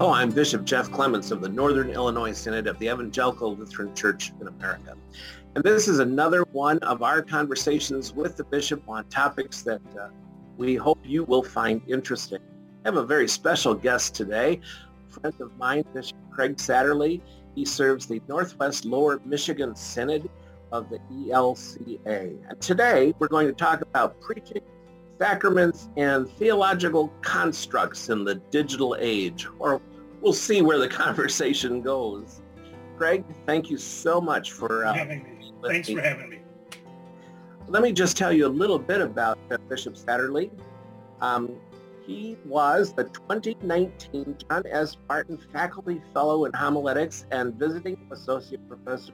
Oh, I'm Bishop Jeff Clements of the Northern Illinois Synod of the Evangelical Lutheran Church in America. And this is another one of our conversations with the bishop on topics that uh, we hope you will find interesting. I have a very special guest today, a friend of mine, Bishop Craig Satterlee. He serves the Northwest Lower Michigan Synod of the ELCA. And today we're going to talk about preaching sacraments and theological constructs in the digital age, or we'll see where the conversation goes. Greg, thank you so much for uh, having me. Thanks for having me. Let me just tell you a little bit about Bishop Satterlee. Um, he was the 2019 John S. Marten Faculty Fellow in Homiletics and Visiting Associate Professor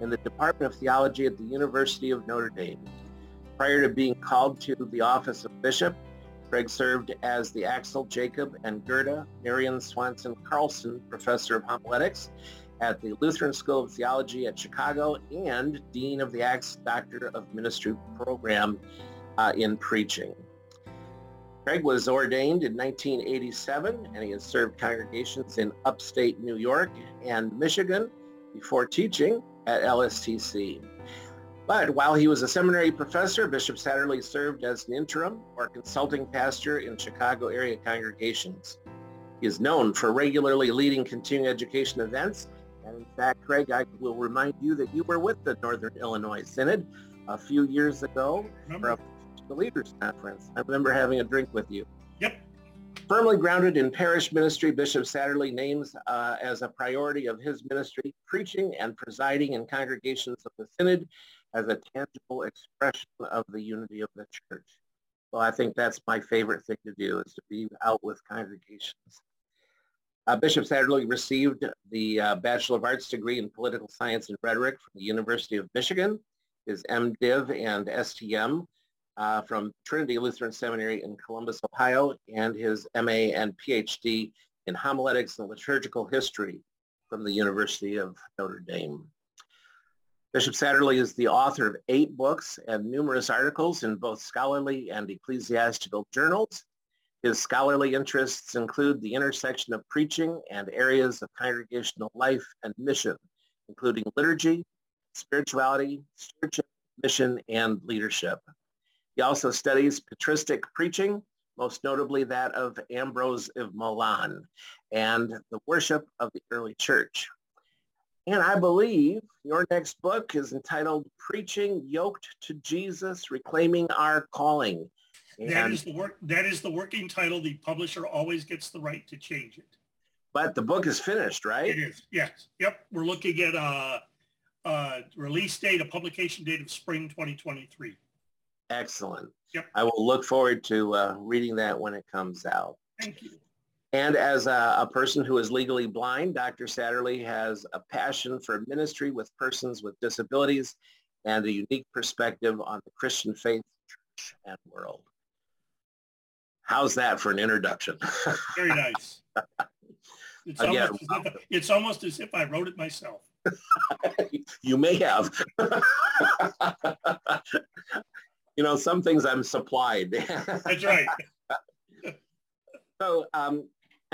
in the Department of Theology at the University of Notre Dame. Prior to being called to the office of bishop, Craig served as the Axel Jacob and Gerda Marion Swanson Carlson Professor of Homiletics at the Lutheran School of Theology at Chicago and Dean of the ACTS Doctor of Ministry program uh, in preaching. Craig was ordained in 1987 and he has served congregations in upstate New York and Michigan before teaching at LSTC. But while he was a seminary professor, Bishop Satterlee served as an interim or consulting pastor in Chicago area congregations. He is known for regularly leading continuing education events. And in fact, Craig, I will remind you that you were with the Northern Illinois Synod a few years ago for the Leaders Conference. I remember having a drink with you. Yep. Firmly grounded in parish ministry, Bishop Satterlee names uh, as a priority of his ministry preaching and presiding in congregations of the Synod as a tangible expression of the unity of the church. So I think that's my favorite thing to do is to be out with congregations. Uh, Bishop Satterlee received the uh, Bachelor of Arts degree in Political Science and Rhetoric from the University of Michigan, his MDiv and STM uh, from Trinity Lutheran Seminary in Columbus, Ohio, and his MA and PhD in Homiletics and Liturgical History from the University of Notre Dame. Bishop Satterlee is the author of eight books and numerous articles in both scholarly and ecclesiastical journals. His scholarly interests include the intersection of preaching and areas of congregational life and mission, including liturgy, spirituality, stewardship, mission, and leadership. He also studies patristic preaching, most notably that of Ambrose of Milan, and the worship of the early church. And I believe your next book is entitled Preaching Yoked to Jesus, Reclaiming Our Calling. And that is the work that is the working title. The publisher always gets the right to change it. But the book is finished, right? It is, yes. Yep. We're looking at a, a release date, a publication date of spring 2023. Excellent. Yep. I will look forward to uh, reading that when it comes out. Thank you. And as a, a, person who is legally blind, Dr. Satterlee has a passion for ministry with persons with disabilities and a unique perspective on the Christian faith, church, and world. How's that for an introduction? Very nice. It's, Again, almost if, it's almost as if I wrote it myself. you may have. you know, some things I'm supplied. That's right. So um,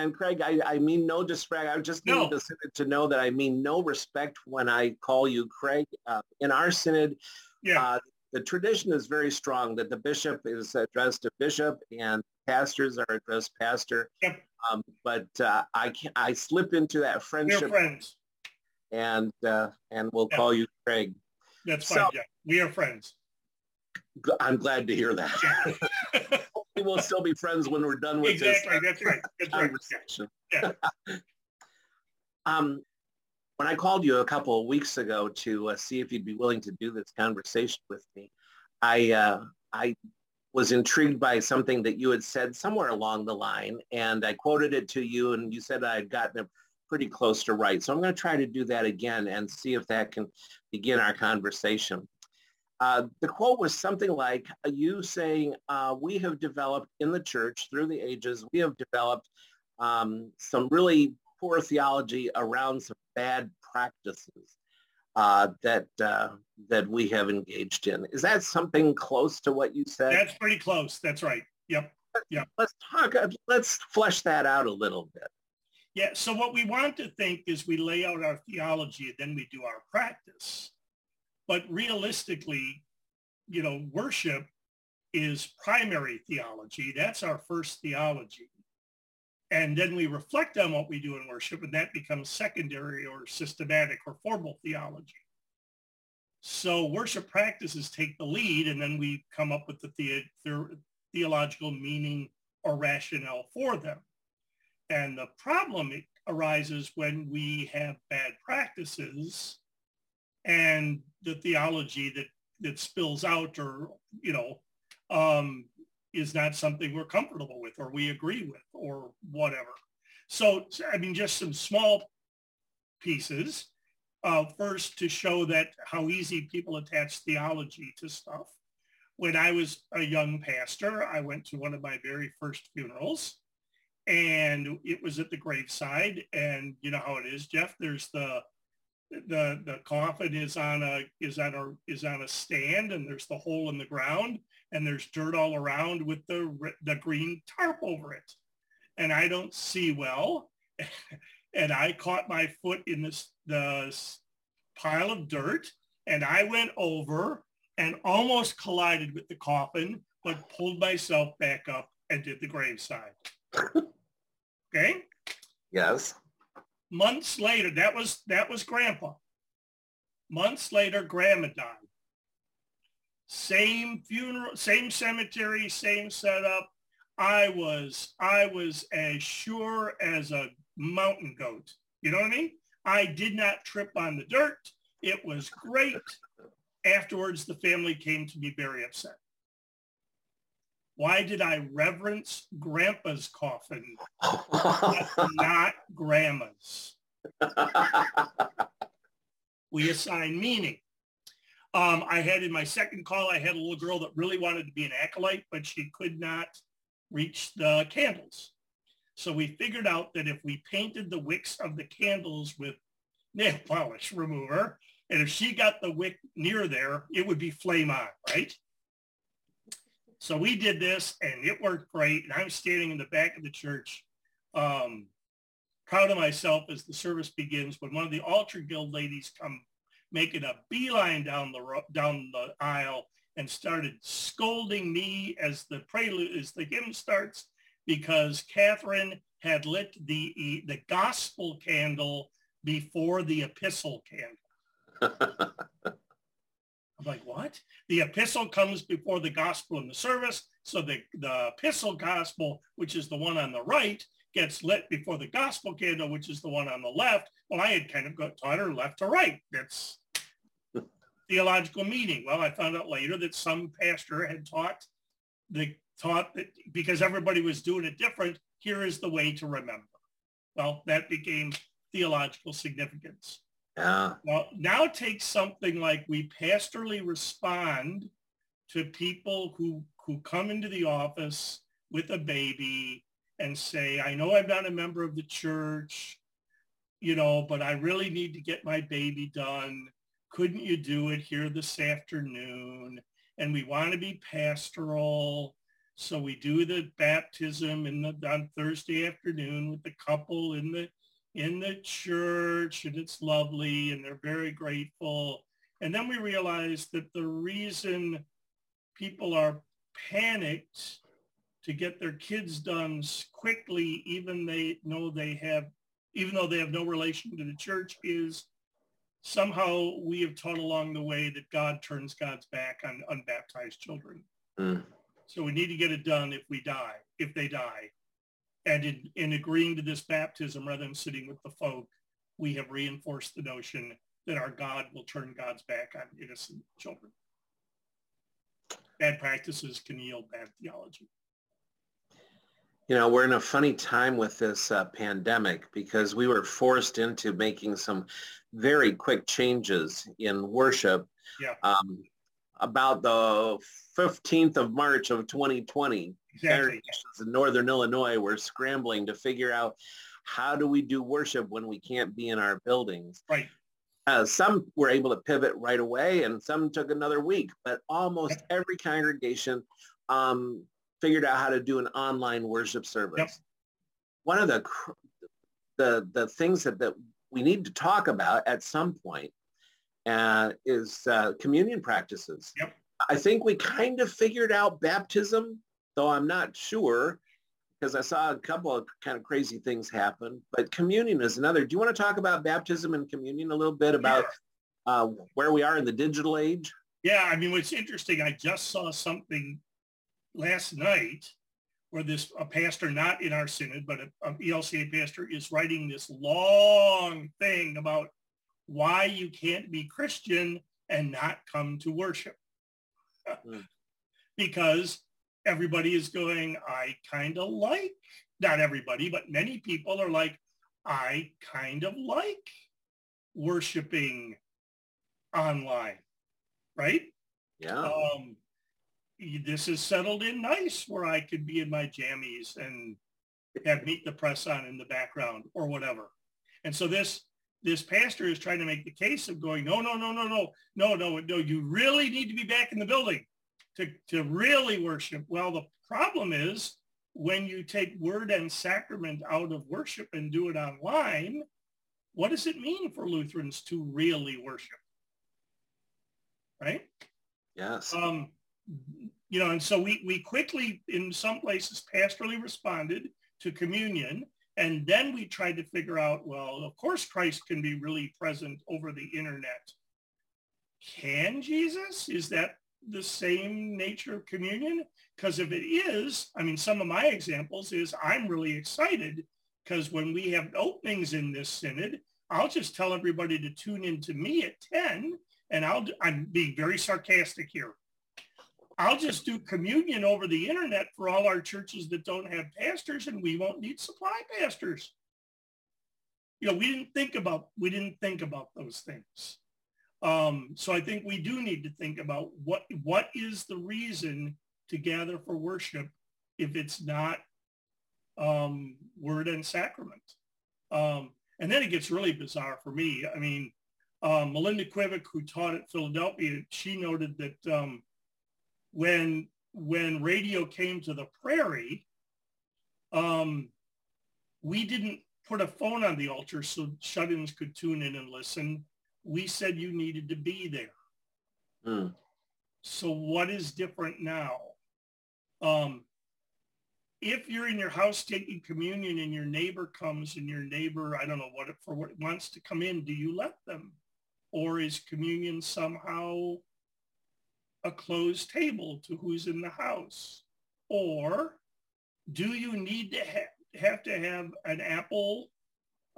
and Craig, I, I mean no disrespect. I just need no. to know that I mean no respect when I call you Craig. Uh, in our synod, yeah. Uh, the tradition is very strong that the bishop is addressed to bishop and pastors are addressed pastor. Yep. Um, but uh, I can I slip into that friendship. We're friends. And uh, and we'll yep. call you Craig. That's fine. So, yeah, we are friends. I'm glad to hear that. We will still be friends when we're done with exactly, this that's right. That's conversation. Right. Yeah. um, when I called you a couple of weeks ago to uh, see if you'd be willing to do this conversation with me, I uh, I was intrigued by something that you had said somewhere along the line, and I quoted it to you, and you said I had gotten it pretty close to right. So I'm going to try to do that again and see if that can begin our conversation. Uh, the quote was something like uh, you saying, uh, we have developed in the church through the ages, we have developed um, some really poor theology around some bad practices uh, that uh, that we have engaged in. Is that something close to what you said? That's pretty close. That's right. Yep. Yep. Let's talk. Let's flesh that out a little bit. Yeah, so what we want to think is we lay out our theology and then we do our practice. But realistically, you know, worship is primary theology. That's our first theology. And then we reflect on what we do in worship and that becomes secondary or systematic or formal theology. So worship practices take the lead and then we come up with the, the, the theological meaning or rationale for them. And the problem arises when we have bad practices and the theology that, that spills out or, you know, um, is not something we're comfortable with or we agree with or whatever. So, I mean, just some small pieces. Uh, first, to show that how easy people attach theology to stuff. When I was a young pastor, I went to one of my very first funerals and it was at the graveside and you know how it is jeff there's the the the coffin is on a is on a is on a stand and there's the hole in the ground and there's dirt all around with the the green tarp over it. And i don't see well. And i caught my foot in this the pile of dirt and i went over and almost collided with the coffin but pulled myself back up and did the graveside. Okay? Yes months later that was that was grandpa months later grandma died same funeral, same cemetery, same setup. I was, I was as sure as a mountain goat. You know what I mean? I did not trip on the dirt. It was great. Afterwards, the family came to be very upset. Why did I reverence grandpa's coffin, not grandma's? we assign meaning. Um, I had in my second call, I had a little girl that really wanted to be an acolyte, but she could not reach the candles. So we figured out that if we painted the wicks of the candles with nail polish remover, and if she got the wick near there, it would be flame on, right? So we did this and it worked great. And I'm standing in the back of the church, um, proud of myself as the service begins when one of the altar guild ladies come making a beeline down the down the aisle and started scolding me as the prelude as the hymn starts because Catherine had lit the the gospel candle before the epistle candle. I'm like, what? The epistle comes before the gospel in the service. So the, the epistle gospel, which is the one on the right, gets lit before the gospel candle, which is the one on the left. Well, I had kind of got taught her left to right. That's theological meaning. Well, I found out later that some pastor had taught the taught that because everybody was doing it different, here is the way to remember. Well, that became theological significance. Yeah. Well, now take something like we pastorally respond to people who who come into the office with a baby and say, I know I'm not a member of the church, you know, but I really need to get my baby done couldn't you do it here this afternoon? And we want to be pastoral. So we do the baptism in the, on Thursday afternoon with the couple in the in the church and it's lovely and they're very grateful. And then we realize that the reason people are panicked to get their kids done quickly, even they know they have, even though they have no relation to the church, is somehow we have taught along the way that God turns God's back on unbaptized children. Mm. So we need to get it done if we die, if they die. And in, in agreeing to this baptism, rather than sitting with the folk, we have reinforced the notion that our God will turn God's back on innocent children. Bad practices can yield bad theology. You know, we're in a funny time with this uh, pandemic because we were forced into making some very quick changes in worship. Yeah. Um, about the 15th of March of 2020, exactly. in Northern Illinois we're scrambling to figure out how do we do worship when we can't be in our buildings. Right. Uh, some were able to pivot right away and some took another week, but almost yep. every congregation um, figured out how to do an online worship service. Yep. One of the the the things that, that we need to talk about at some point uh, is uh, communion practices. Yep. I think we kind of figured out baptism, though I'm not sure because I saw a couple of kind of crazy things happen. But communion is another. Do you want to talk about baptism and communion a little bit about yeah. uh, where we are in the digital age? Yeah, I mean, what's interesting, I just saw something last night where this a pastor not in our synod, but a, a ELCA pastor is writing this long thing about why you can't be Christian and not come to worship. Mm. because everybody is going, I kind of like, not everybody, but many people are like, I kind of like worshiping online, right? Yeah. Um, this is settled in nice where I could be in my jammies and have meet the press on in the background or whatever. And so this this pastor is trying to make the case of going, no, no, no, no, no, no, no, no, you really need to be back in the building to, to really worship. Well, the problem is when you take word and sacrament out of worship and do it online, what does it mean for Lutherans to really worship? Right? Yes. Um, you know, and so we, we quickly, in some places, pastorally responded to communion. And then we tried to figure out, well, of course, Christ can be really present over the internet. Can Jesus? Is that the same nature of communion? Because if it is, I mean, some of my examples is I'm really excited because when we have openings in this synod, I'll just tell everybody to tune in to me at 10 and I'll, I'm being very sarcastic here. I'll just do communion over the internet for all our churches that don't have pastors and we won't need supply pastors. You know, we didn't think about, we didn't think about those things. Um, so I think we do need to think about what what is the reason to gather for worship if it's not um, word and sacrament. Um, and then it gets really bizarre for me. I mean, um, Melinda Quivik, who taught at Philadelphia, she noted that um, when when radio came to the prairie, um, we didn't put a phone on the altar so shut-ins could tune in and listen we said you needed to be there. Mm. So what is different now? Um, if you're in your house taking communion and your neighbor comes and your neighbor, I don't know what it, for what wants to come in, do you let them? Or is communion somehow a closed table to who's in the house? Or do you need to ha- have to have an Apple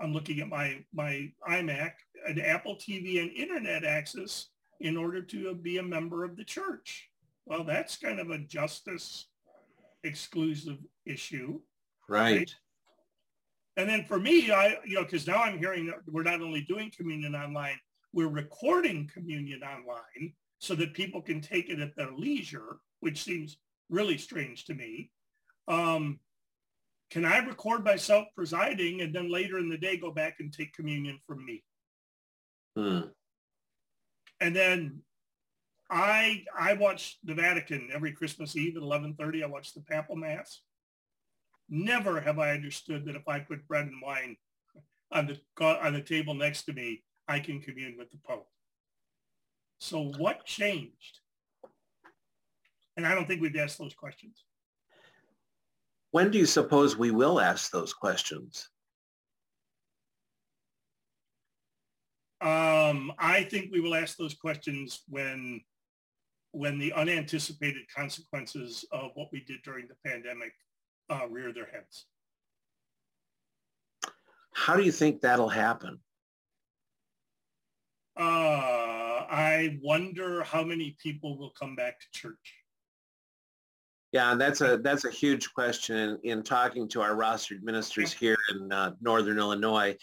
I'm looking at my, my iMac, an Apple TV and internet access in order to be a member of the church. Well, that's kind of a justice exclusive issue. Right. right? And then for me, I, you know, because now I'm hearing that we're not only doing communion online, we're recording communion online so that people can take it at their leisure, which seems really strange to me. Um, can I record myself presiding and then later in the day go back and take communion from me? Hmm. And then I I watch the Vatican every Christmas Eve at 11:30. I watch the Papal Mass. Never have I understood that if I put bread and wine on the on the table next to me, I can commune with the Pope. So what changed? And I don't think we've asked those questions. When do you suppose we will ask those questions? Um, I think we will ask those questions when when the unanticipated consequences of what we did during the pandemic uh, rear their heads. How do you think that'll happen? Uh, I wonder how many people will come back to church. Yeah, and that's a that's a huge question. In, in talking to our rostered ministers here in uh, Northern Illinois,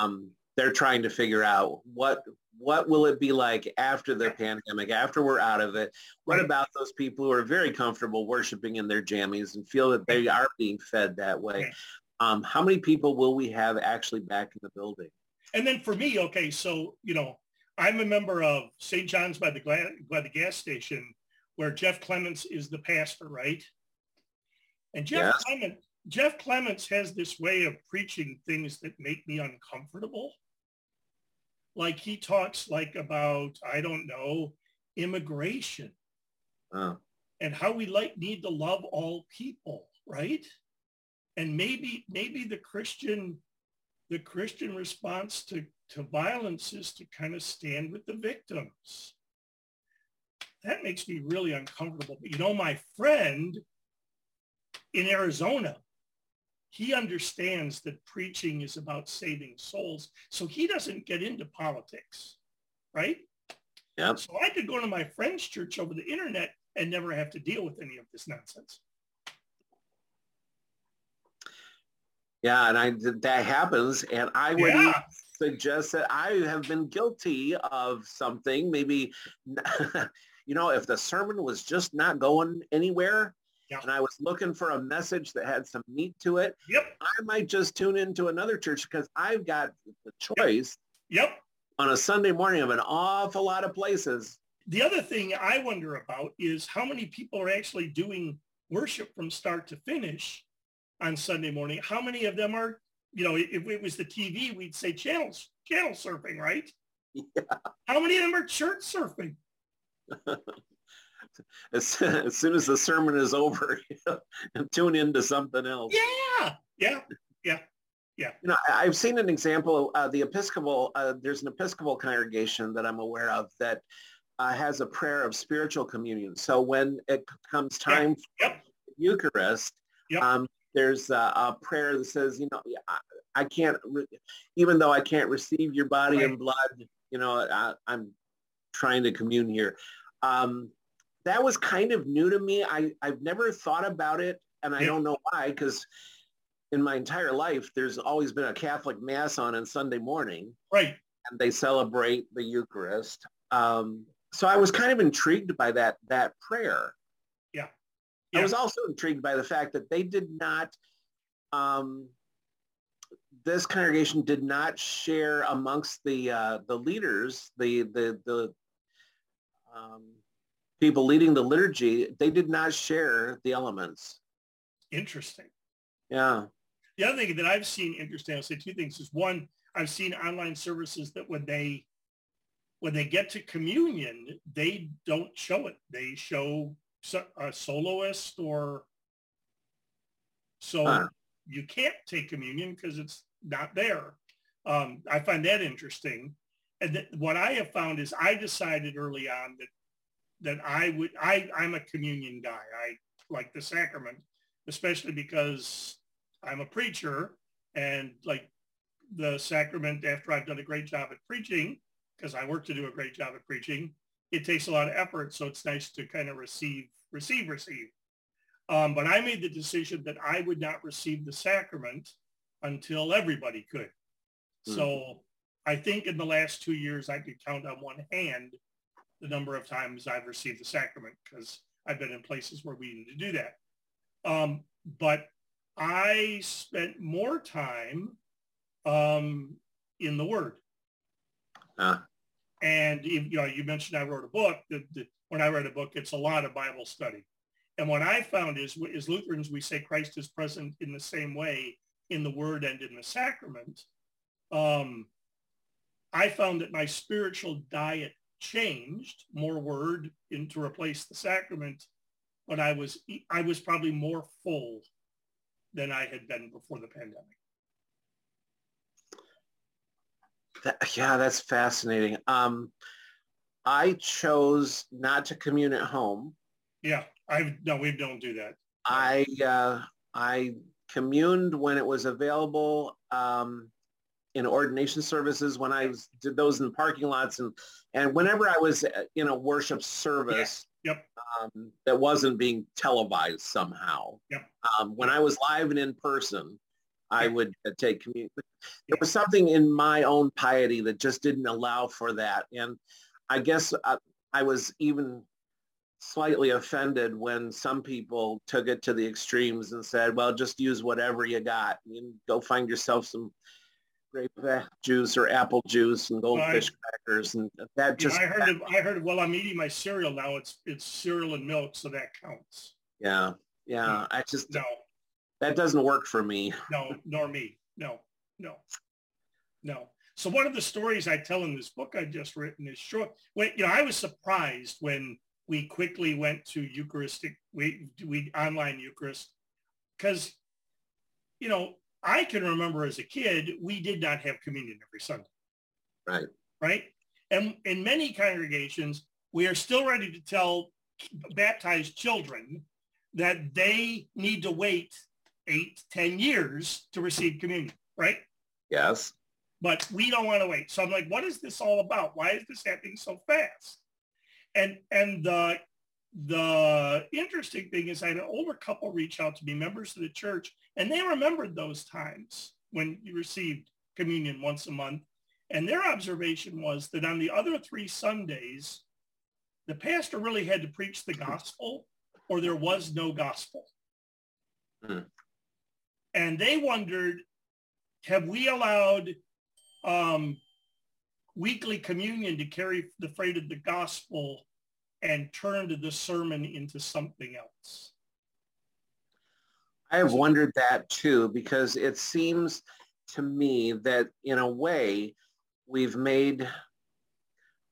um, they're trying to figure out what what will it be like after the pandemic, after we're out of it. What about those people who are very comfortable worshiping in their jammies and feel that they are being fed that way? Um, how many people will we have actually back in the building? And then for me, okay, so you know, I'm a member of St. John's by the by the gas station where Jeff Clements is the pastor, right? And Jeff yes. Clements, Jeff Clements has this way of preaching things that make me uncomfortable. Like he talks like about, I don't know, immigration Oh. and how we like need to love all people, right? And maybe maybe the Christian the Christian response to, to violence is to kind of stand with the victims. That makes me really uncomfortable. But you know, my friend in Arizona, he understands that preaching is about saving souls. So he doesn't get into politics, right? Yep. So I could go to my friend's church over the internet and never have to deal with any of this nonsense. Yeah, and I that happens, and I would Yeah. suggest that I have been guilty of something. Maybe, you know, if the sermon was just not going anywhere, and I was looking for a message that had some meat to it, Yep. I might just tune into another church because I've got the choice Yep. on a Sunday morning of an awful lot of places. The other thing I wonder about is how many people are actually doing worship from start to finish on Sunday morning. How many of them are, you know, if it was the TV, we'd say channels, channel surfing, right? Yeah. How many of them are church surfing? As, as soon as the sermon is over, and tune into something else. Yeah. Yeah. Yeah. Yeah. You know, I've seen an example. Uh, the Episcopal, uh, there's an Episcopal congregation that I'm aware of that uh, has a prayer of spiritual communion. So when it comes Yeah. time for Yep. Eucharist, Yep. um, there's a, a prayer that says, you know, I, I can't, re- even though I can't receive your body Right. and blood, you know, I, I'm trying to commune here. Um, that was kind of new to me. I, I've never thought about it, and I Yeah. don't know why, because in my entire life, there's always been a Catholic mass on on Sunday morning, Right. and they celebrate the Eucharist. Um, so I was kind of intrigued by that that prayer. Yeah. I was also intrigued by the fact that they did not. Um, this congregation did not share amongst the uh, the leaders, the the the um, people leading the liturgy. They did not share the elements. Interesting. Yeah. The other thing that I've seen interesting, I'll say two things is one, I've seen online services that when they when they get to communion, they don't show it. They show a soloist or so Huh. you can't take communion because it's not there. Um, I find that interesting. And that what I have found is I decided early on that that I would I I'm a communion guy. I like the sacrament, especially because I'm a preacher and like the sacrament after I've done a great job at preaching, because I work to do a great job at preaching, it takes a lot of effort. So it's nice to kind of receive, receive, receive. Um, but I made the decision that I would not receive the sacrament until everybody could. So I think in the last two years, I could count on one hand the number of times I've received the sacrament because I've been in places where we need to do that. Um, but I spent more time um, in the Word. Uh, And if, you know, you mentioned I wrote a book. The, the, when I read a book, it's a lot of Bible study. And what I found is, as Lutherans, we say Christ is present in the same way in the Word and in the sacrament. Um, I found that my spiritual diet changed, more Word in to replace the sacrament, but I was I was probably more full than I had been before the pandemic. that, yeah, that's fascinating. Um, I chose not to commune at home. Yeah, I no, we don't do that. I uh, I communed when it was available um, in ordination services when I was, did those in parking lots and and whenever I was uh, in a worship service Yep. um, that wasn't being televised somehow. Yep. Um, when I was live and in person, I Yep. would uh, take communion. There was something in my own piety that just didn't allow for that, and I guess I, I was even slightly offended when some people took it to the extremes and said, well, just use whatever you got. You go find yourself some grape juice or apple juice and goldfish crackers. And that just, I heard of, I heard well, I'm eating my cereal now. It's it's cereal and milk, so that counts. yeah, yeah. Hmm, I just, No, that doesn't work for me. No, nor me. No, no, no. So one of the stories I tell in this book I just written is short. When you know, I was surprised when we quickly went to Eucharistic, we we online Eucharist, because you know I can remember as a kid we did not have communion every Sunday. Right. Right. And in many congregations, we are still ready to tell baptized children that they need to wait eight, ten years to receive communion, right? Yes. But we don't want to wait. So I'm like, what is this all about? Why is this happening so fast? And and the the interesting thing is I had an older couple reach out to me, members of the church, and they remembered those times when you received communion once a month. And their observation was that on the other three Sundays, the pastor really had to preach the gospel or there was no gospel. Hmm. And they wondered, have we allowed um, weekly communion to carry the freight of the gospel and turned the sermon into something else? I have wondered that too, because it seems to me that in a way we've made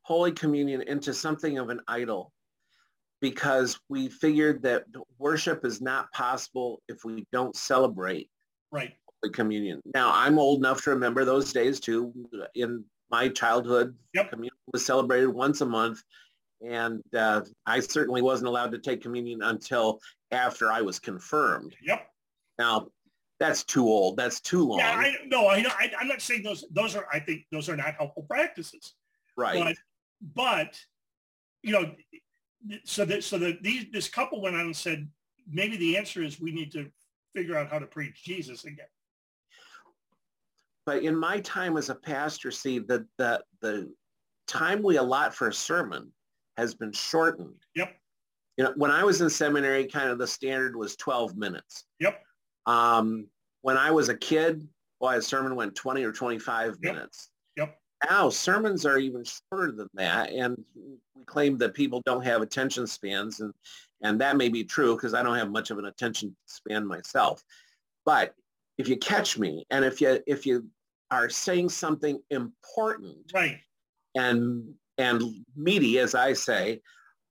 Holy Communion into something of an idol because we figured that worship is not possible if we don't celebrate right. Holy Communion. Now, I'm old enough to remember those days too. In my childhood, yep. communion was celebrated once a month. And uh, I certainly wasn't allowed to take communion until after I was confirmed. Yep. Now, that's too old. That's too long. Yeah, I, no, I, I, I'm not saying those. Those are. I think those are not helpful practices. Right. But, but you know, so that so that these this couple went on and said maybe the answer is we need to figure out how to preach Jesus again. But in my time as a pastor, see the the the time we allot for a sermon has been shortened. Yep. You know, when I was in seminary, kind of the standard was 12 minutes. Yep. Um, when I was a kid, boy, a sermon went 20 or 25 yep. minutes. Yep. Now sermons are even shorter than that. And we claim that people don't have attention spans. And, and that may be true because I don't have much of an attention span myself. But if you catch me and if you, if you are saying something important right. and and meaty, as I say,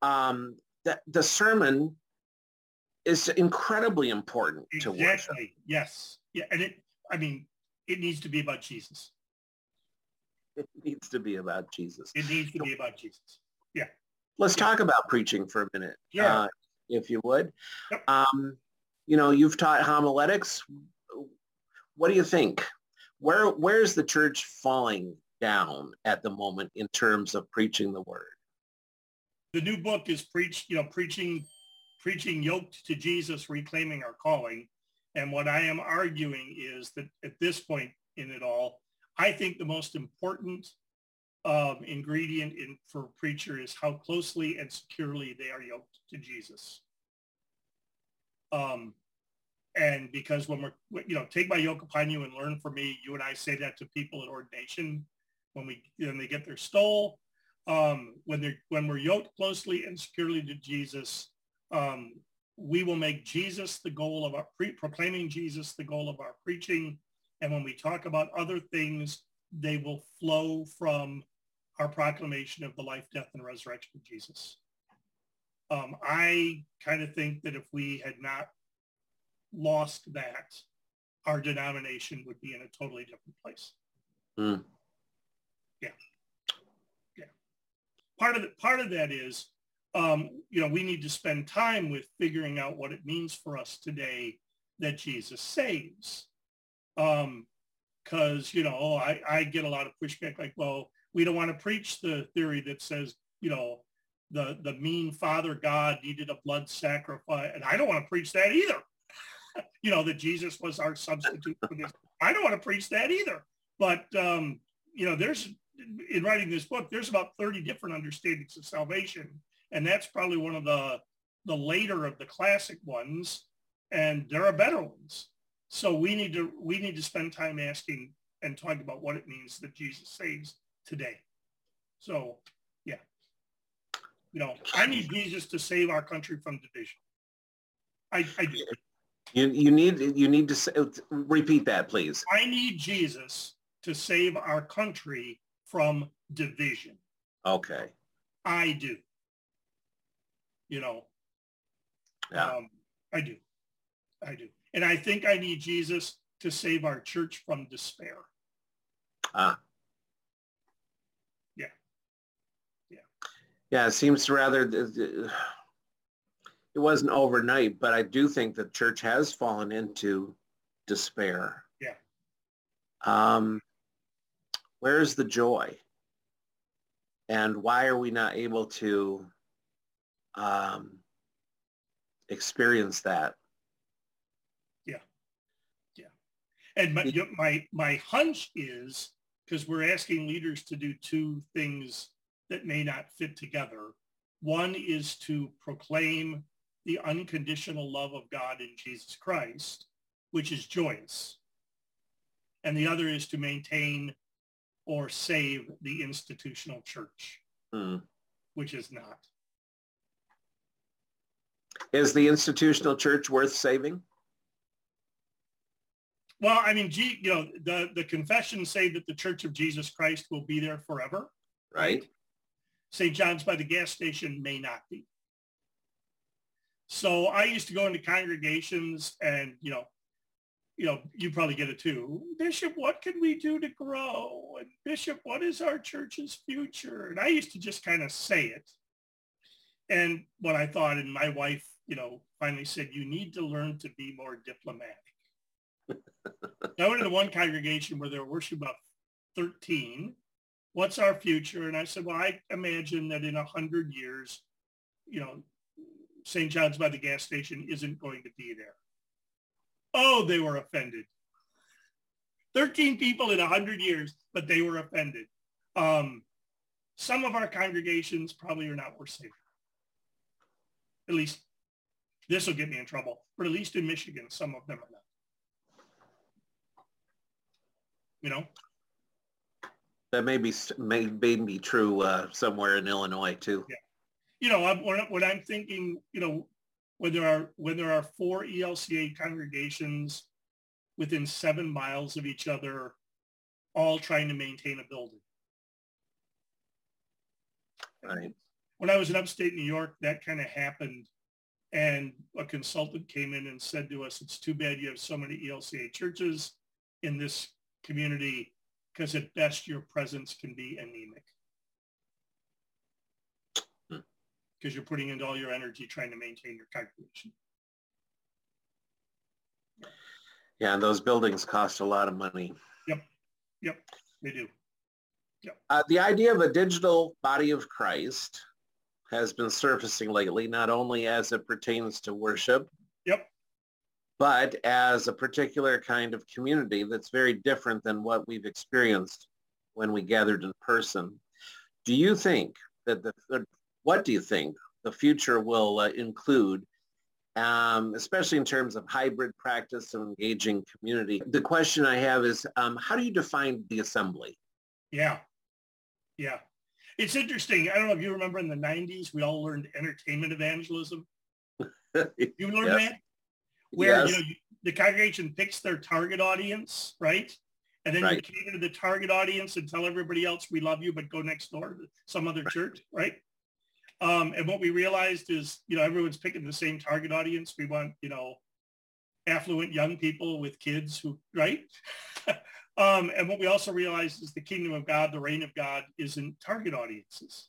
um, that the sermon is incredibly important exactly. to worship. Yes. Yeah. And it, I mean, it needs to be about Jesus. It needs to be about Jesus. It needs to be about Jesus. Yeah. Let's yeah. talk about preaching for a minute, yeah. Uh, if you would. Yep. Um, you know, you've taught homiletics. What do you think? Where where's the church falling down at the moment in terms of preaching the word? The new book is preach, you know, preaching, preaching yoked to Jesus, reclaiming our calling. And what I am arguing is that at this point in it all, I think the most important um, ingredient in for a preacher is how closely and securely they are yoked to Jesus. Um, and because when we're, you know, take my yoke upon you and learn from me, you and I say that to people at ordination when we when they get their stole, um, when they're when we're yoked closely and securely to Jesus, um, we will make Jesus the goal of our pre- proclaiming Jesus the goal of our preaching. And when we talk about other things, they will flow from our proclamation of the life, death, and resurrection of Jesus. Um, I kind of think that if we had not lost that, our denomination would be in a totally different place. Mm. Yeah. Yeah. Part of the, part of that is, um, you know, we need to spend time with figuring out what it means for us today that Jesus saves. Um, cause, you know, I, I get a lot of pushback like, well, we don't want to preach the theory that says, you know, the, the mean father God needed a blood sacrifice. And I don't want to preach that either. you know, that Jesus was our substitute for this. I don't want to preach that either. But, um, you know, there's in writing this book, there's about 30 different understandings of salvation. And that's probably one of the, the later of the classic ones. And there are better ones. So we need to, we need to spend time asking and talking about what it means that Jesus saves today. So yeah, you know, I need Jesus to save our country from division. I, I do. You, you need you need to say, repeat that, please. I need Jesus to save our country from division. Okay. I do. You know. Yeah. Um, I do. I do. And I think I need Jesus to save our church from despair. Ah. Yeah. Yeah. Yeah, it seems rather it wasn't overnight, but I do think the church has fallen into despair. Yeah. Um, where's the joy? And why are we not able to um, experience that? Yeah. Yeah. And my, my, my hunch is, because we're asking leaders to do two things that may not fit together. One is to proclaim the unconditional love of God in Jesus Christ, which is joyous. And the other is to maintain or save the institutional church, mm. which is not. Is the institutional church worth saving? Well, I mean, you know, the, the confessions say that the Church of Jesus Christ will be there forever. Right. St. John's by the gas station may not be. So I used to go into congregations and, you know, you know, you probably get it too. Bishop, what can we do to grow? And Bishop, what is our church's future? And I used to just kind of say it. And what I thought, and my wife, you know, finally said, you need to learn to be more diplomatic. I went into one congregation where there were worship about 13. What's our future? And I said, well, I imagine that in a hundred years, you know, St. John's by the gas station isn't going to be there. Oh, they were offended. 13 people in 100 years, but they were offended. Um, some of our congregations probably are not worth saving. At least this will get me in trouble, but at least in Michigan, some of them are not. You know? That may be, may, may be true uh, somewhere in Illinois too. Yeah you know, I'm, when, I'm thinking, you know, when there are when there are four ELCA congregations within seven miles of each other, all trying to maintain a building. Right. When I was in upstate New York, that kind of happened. And a consultant came in and said to us, it's too bad you have so many ELCA churches in this community because at best your presence can be anemic. Because you're putting in all your energy trying to maintain your congregation. Yeah, and those buildings cost a lot of money. Yep, yep, they do. Yep. Uh, the idea of a digital body of Christ has been surfacing lately, not only as it pertains to worship, yep, but as a particular kind of community that's very different than what we've experienced when we gathered in person. Do you think that the, what do you think the future will uh, include, um, especially in terms of hybrid practice and engaging community? The question I have is, um, how do you define the assembly? Yeah, yeah. It's interesting. I don't know if you remember in the 90s, we all learned entertainment evangelism. you learned yes. that? Where yes. you know, the congregation picks their target audience, right? And then right. you cater to the target audience and tell everybody else we love you, but go next door to some other right. church, right? Um, and what we realized is, you know, everyone's picking the same target audience. We want, you know, affluent young people with kids who, right? um, and what we also realized is the kingdom of God, the reign of God isn't target audiences.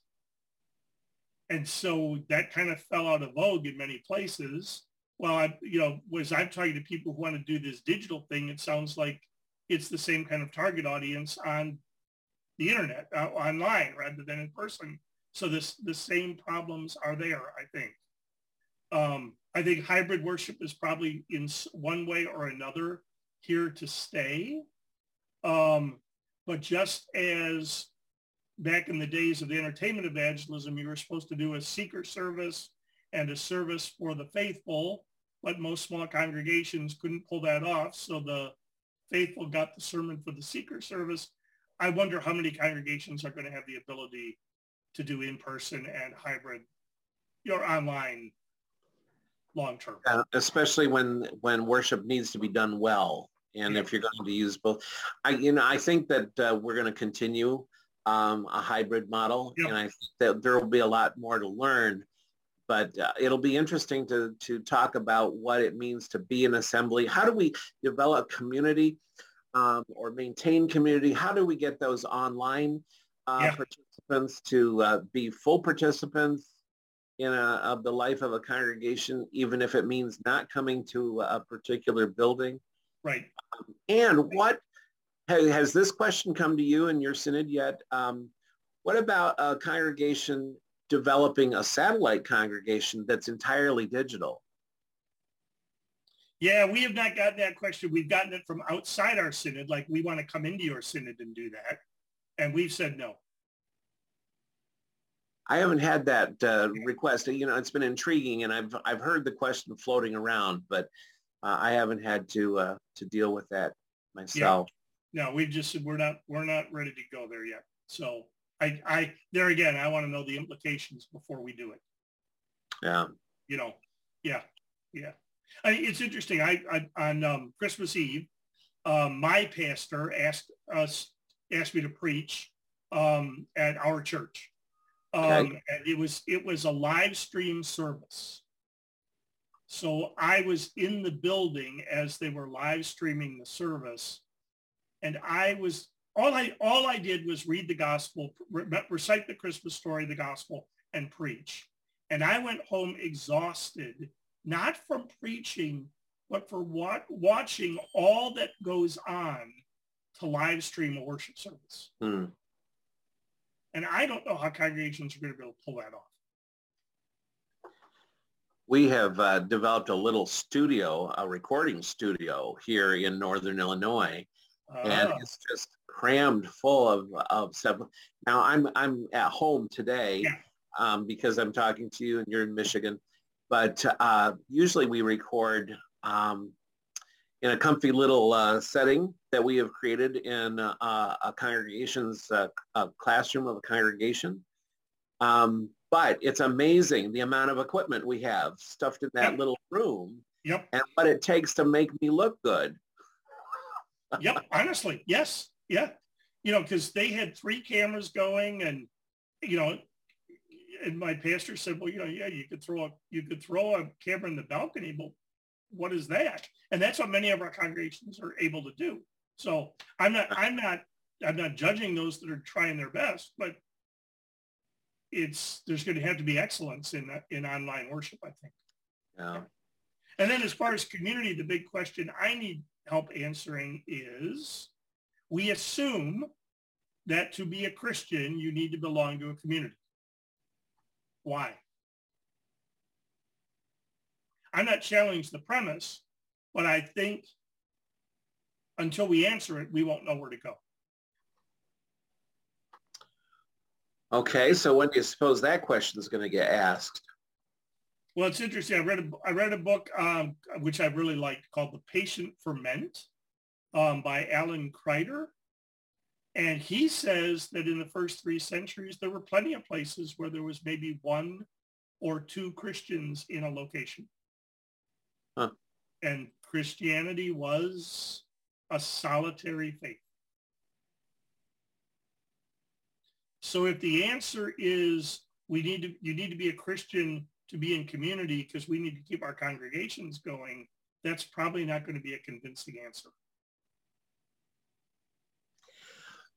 And so that kind of fell out of vogue in many places. Well, I, you know, was I'm talking to people who want to do this digital thing, it sounds like it's the same kind of target audience on the internet, uh, online rather than in person. So this the same problems are there, I think. Um, I think hybrid worship is probably in one way or another here to stay. Um, but just as back in the days of the entertainment evangelism, you were supposed to do a seeker service and a service for the faithful, but most small congregations couldn't pull that off. So the faithful got the sermon for the seeker service. I wonder how many congregations are going to have the ability to do in-person and hybrid or online long term. Uh, especially when when worship needs to be done well, and yeah. if you're going to use both, I you know I think that uh, we're going to continue um, a hybrid model, and I think that there will be a lot more to learn. But uh, it'll be interesting to to talk about what it means to be an assembly. How do we develop community um, or maintain community? How do we get those online uh, yeah. Participants to uh, be full participants in a, of the life of a congregation, even if it means not coming to a particular building? Right. Um, and what has this question come to you in your synod yet? Um, what about a congregation developing a satellite congregation that's entirely digital? Yeah, we have not gotten that question. We've gotten it from outside our synod, like we want to come into your synod and do that. And we've said no. I haven't had that uh, request. You know, it's been intriguing, and I've I've heard the question floating around, but uh, I haven't had to uh, to deal with that myself. Yeah. No, we've just said we're not we're not ready to go there yet. So I I there again, I want to know the implications before we do it. Yeah. You know, yeah, yeah. I, it's interesting. I, I on um, Christmas Eve, um, my pastor asked us asked me to preach um, at our church. Um, okay. And it was it was a live stream service. So I was in the building as they were live streaming the service, and I was all I all I did was read the gospel, re- recite the Christmas story, the gospel, and preach. And I went home exhausted, not from preaching, but for what, watching all that goes on to live stream a worship service. Mm. And I don't know how congregations are going to be able to pull that off. We have uh, developed a little studio, a recording studio here in Northern Illinois. Uh, and ah. it's just crammed full of, of stuff. Now I'm, I'm at home today yeah. um, because I'm talking to you and you're in Michigan. But uh, usually we record um, in a comfy little uh, setting that we have created in uh, a congregation's uh, a classroom of a congregation. Um, but it's amazing the amount of equipment we have stuffed in that yep. little room yep. and what it takes to make me look good. yep, honestly, yes, yeah. You know, because they had three cameras going and, you know, and my pastor said, well, you know, yeah, you could throw a, you could throw a camera in the balcony, but what is that? And that's what many of our congregations are able to do. So I'm not, I'm not, I'm not judging those that are trying their best, but it's, there's going to have to be excellence in, in online worship, I think. Yeah. And then as far as community, the big question I need help answering is we assume that to be a Christian, you need to belong to a community. Why? I'm not challenging the premise, but I think until we answer it, we won't know where to go. Okay, so when do you suppose that question is going to get asked? Well, it's interesting. I read a, I read a book um, which I really liked called The Patient Ferment um, by Alan Kreider. And he says that in the first three centuries, there were plenty of places where there was maybe one or two Christians in a location. Huh. And Christianity was a solitary faith. So if the answer is we need to, you need to be a Christian to be in community because we need to keep our congregations going, that's probably not going to be a convincing answer.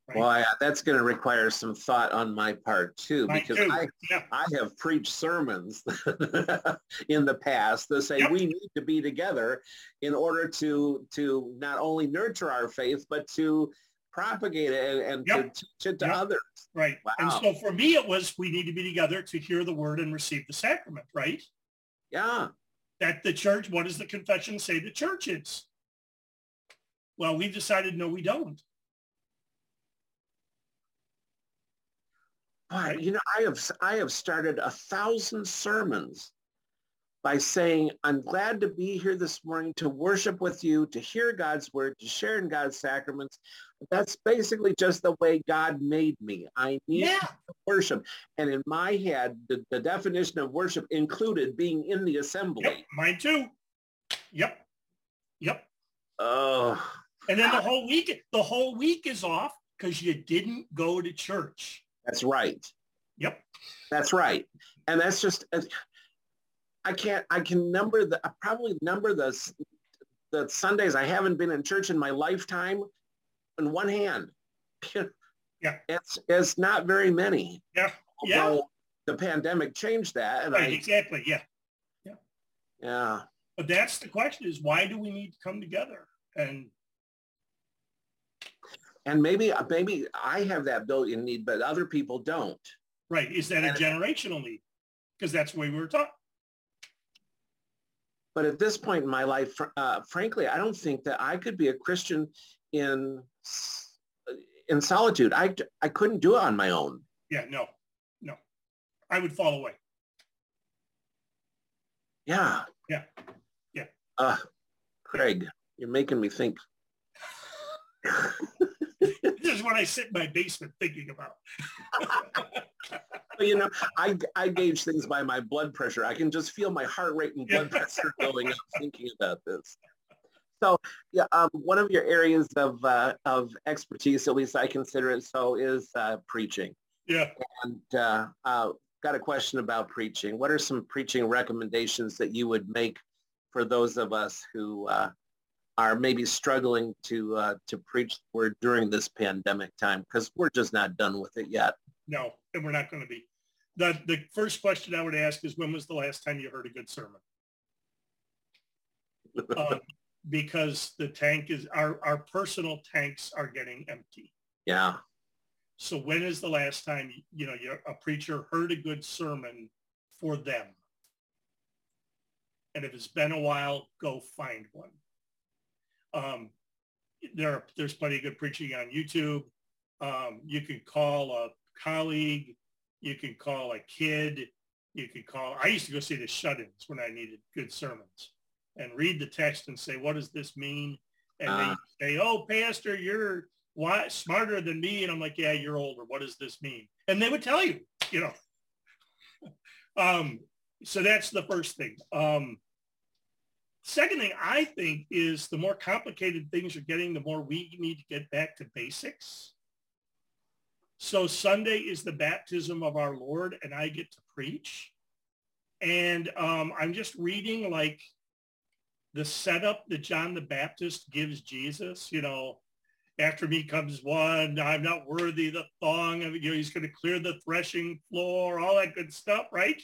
Right. Well, I, that's going to require some thought on my part too, because too. I, yeah. I have preached sermons in the past that say yep. we need to be together in order to to not only nurture our faith, but to propagate it and, and yep. to teach it to yep. others. Right. Wow. And so for me, it was we need to be together to hear the word and receive the sacrament, right? Yeah. That the church, what does the confession say the church is? Well, we've decided no, we don't. But you know, I have I have started a thousand sermons by saying, I'm glad to be here this morning to worship with you, to hear God's word, to share in God's sacraments. That's basically just the way God made me. I need Yeah. to worship. And in my head, the, the definition of worship included being in the assembly. Yep. Mine too. Yep. Yep. Oh, And then the whole week, the whole week is off because you didn't go to church. That's right. Yep. That's right. And that's just, uh, I can't, I can number the, I probably number the, the Sundays I haven't been in church in my lifetime in one hand. Yeah. It's, it's not very many. Yeah. Yeah. Although The pandemic changed that. And Right. I, Exactly. Yeah. Yeah. yeah, But that's the question is why do we need to come together? And and maybe, maybe I have that built-in need, but other people don't. right, is that a generational need? Because that's the way we were taught. But at this point in my life, uh, frankly, I don't think that I could be a Christian in in solitude. I, I couldn't do it on my own. Yeah. No. No. I would fall away. Yeah. Yeah. Yeah. Uh, Craig, you're making me think. this is what I sit in my basement thinking about. you know, I, I gauge things by my blood pressure. I can just feel my heart rate and blood pressure going up thinking about this. So, yeah, um, one of your areas of uh, of expertise, at least I consider it so, is uh, preaching. Yeah. And uh, uh, got a question about preaching. What are some preaching recommendations that you would make for those of us who uh, are maybe struggling to uh, to preach the word during this pandemic time? Because we're just not done with it yet. No, and we're not going to be. The, the first question I would ask is when was the last time you heard a good sermon? Um, because the tank is, our, our personal tanks are getting empty. yeah. So when is the last time, you know, a preacher heard a good sermon for them? And if it's been a while, go find one. Um, there, are- there's plenty of good preaching on YouTube. Um, you can call a colleague. You can call a kid. You can call, I used to go see the shut-ins when I needed good sermons and read the text and say, what does this mean? And Ah. they say, oh, pastor, you're why, smarter than me. And I'm like, yeah, you're older. What does this mean? And they would tell you, you know. um, so that's the first thing. Um, second thing I think is the more complicated things are getting, the more we need to get back to basics. So Sunday is the baptism of our Lord and I get to preach. And um, I'm just reading like the setup that John the Baptist gives Jesus, you know, after me comes one, I'm not worthy the thong of, you know, he's going to clear the threshing floor, all that good stuff, right?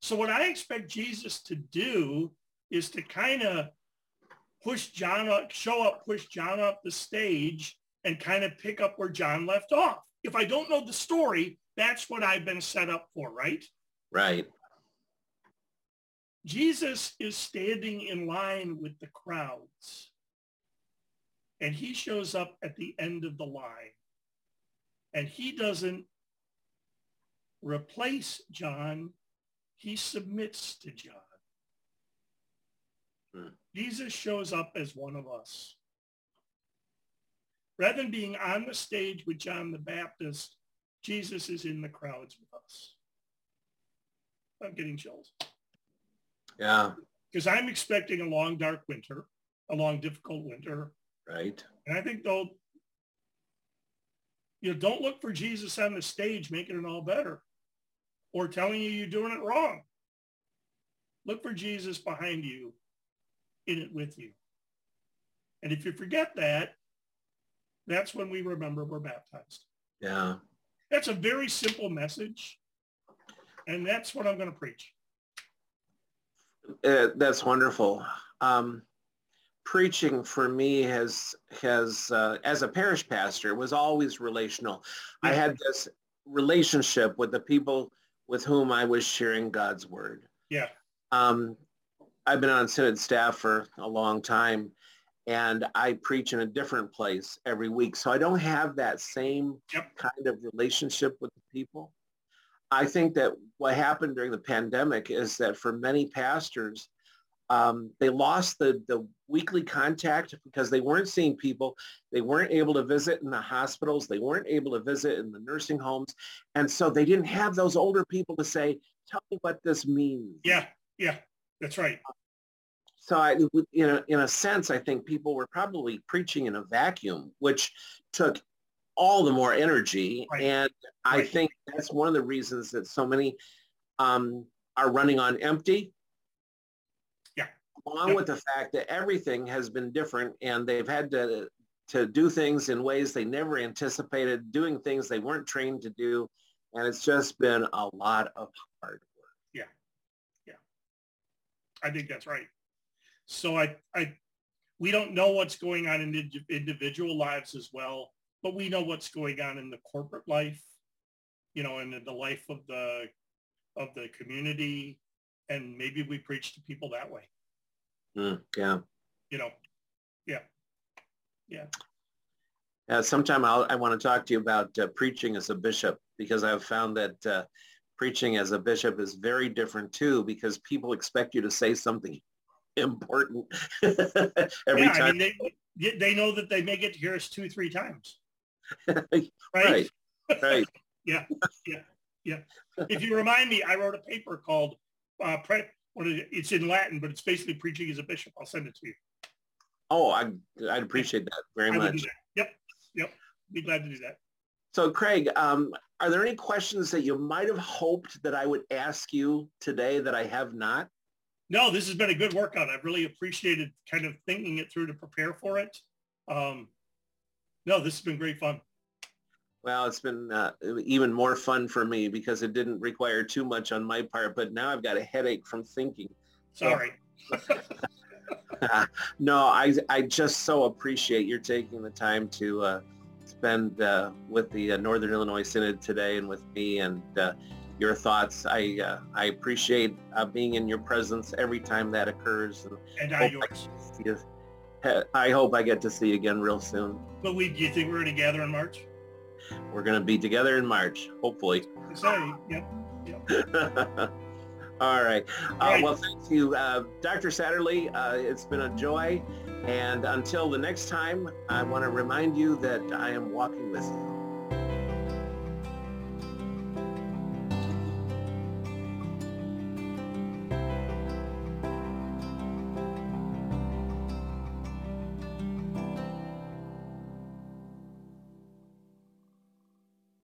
So what I expect Jesus to do is to kind of push John up, show up, push John up the stage and kind of pick up where John left off. If I don't know the story, that's what I've been set up for, right? Right. Jesus is standing in line with the crowds. And he shows up at the end of the line. And he doesn't replace John. He submits to John. Hmm. Jesus shows up as one of us. Rather than being on the stage with John the Baptist, Jesus is in the crowds with us. I'm getting chills Yeah. because I'm expecting a long, dark winter, a long, difficult winter. Right. And I think they'll, you know, don't look for Jesus on the stage making it all better or telling you you're doing it wrong. Look for Jesus behind you in it with you. And if you forget that, that's when we remember we're baptized. Yeah. That's a very simple message. And that's what I'm going to preach. Uh, that's wonderful. Um, preaching for me has has uh, as a parish pastor was always relational. I had this relationship with the people with whom I was sharing God's word. Yeah. Um, I've been on synod staff for a long time, and I preach in a different place every week, so I don't have that same Yep. kind of relationship with the people. I think that what happened during the pandemic is that for many pastors, um, they lost the, the weekly contact because they weren't seeing people. They weren't able to visit in the hospitals. They weren't able to visit in the nursing homes. And so they didn't have those older people to say, tell me what this means. Yeah, yeah, that's right. So I, in a, in a sense, I think people were probably preaching in a vacuum, which took all the more energy. Right. And I right. think that's one of the reasons that so many um, are running on empty. Yeah. Along with the fact that everything has been different and they've had to to do things in ways they never anticipated, doing things they weren't trained to do. And it's just been a lot of hard. Yeah. Yeah. I think that's right. So I, I, we don't know what's going on in individual lives as well but we know what's going on in the corporate life, you know, and in the life of the of the community, and maybe we preach to people that way. Mm, yeah. You know. Yeah. Yeah. Uh, sometime I'll, I want to talk to you about uh, preaching as a bishop because I've found that uh, preaching as a bishop is very different too because people expect you to say something important every yeah, time. I mean, they, they know that they may get to hear us two, three times. right? Right. right. yeah. Yeah. Yeah. If you remind me, I wrote a paper called uh, pre- what is it? it's in Latin, but it's basically preaching as a bishop. I'll send it to you. Oh, I, I'd appreciate that very I much. Yep. Yep. Be glad to do that. So Craig, um, are there any questions that you might have hoped that I would ask you today that I have not? No, this has been a good workout. I've really appreciated kind of thinking it through to prepare for it. Um, no, this has been great fun. Well, it's been uh, even more fun for me because it didn't require too much on my part, but now I've got a headache from thinking. Sorry. no, I, I just so appreciate your taking the time to uh, spend uh, with the uh, Northern Illinois Synod today and with me and uh, your thoughts. I uh, I appreciate being in your presence every time that occurs. And, and I yours. I hope I get to see you again real soon. But we, do you think we're together in March? We're going to be together in March, hopefully. Sorry. Yep. yep. All right. Uh. Well, thank you, uh, Dr. Satterlee. Uh, it's been a joy. And until the next time, I want to remind you that I am walking with you.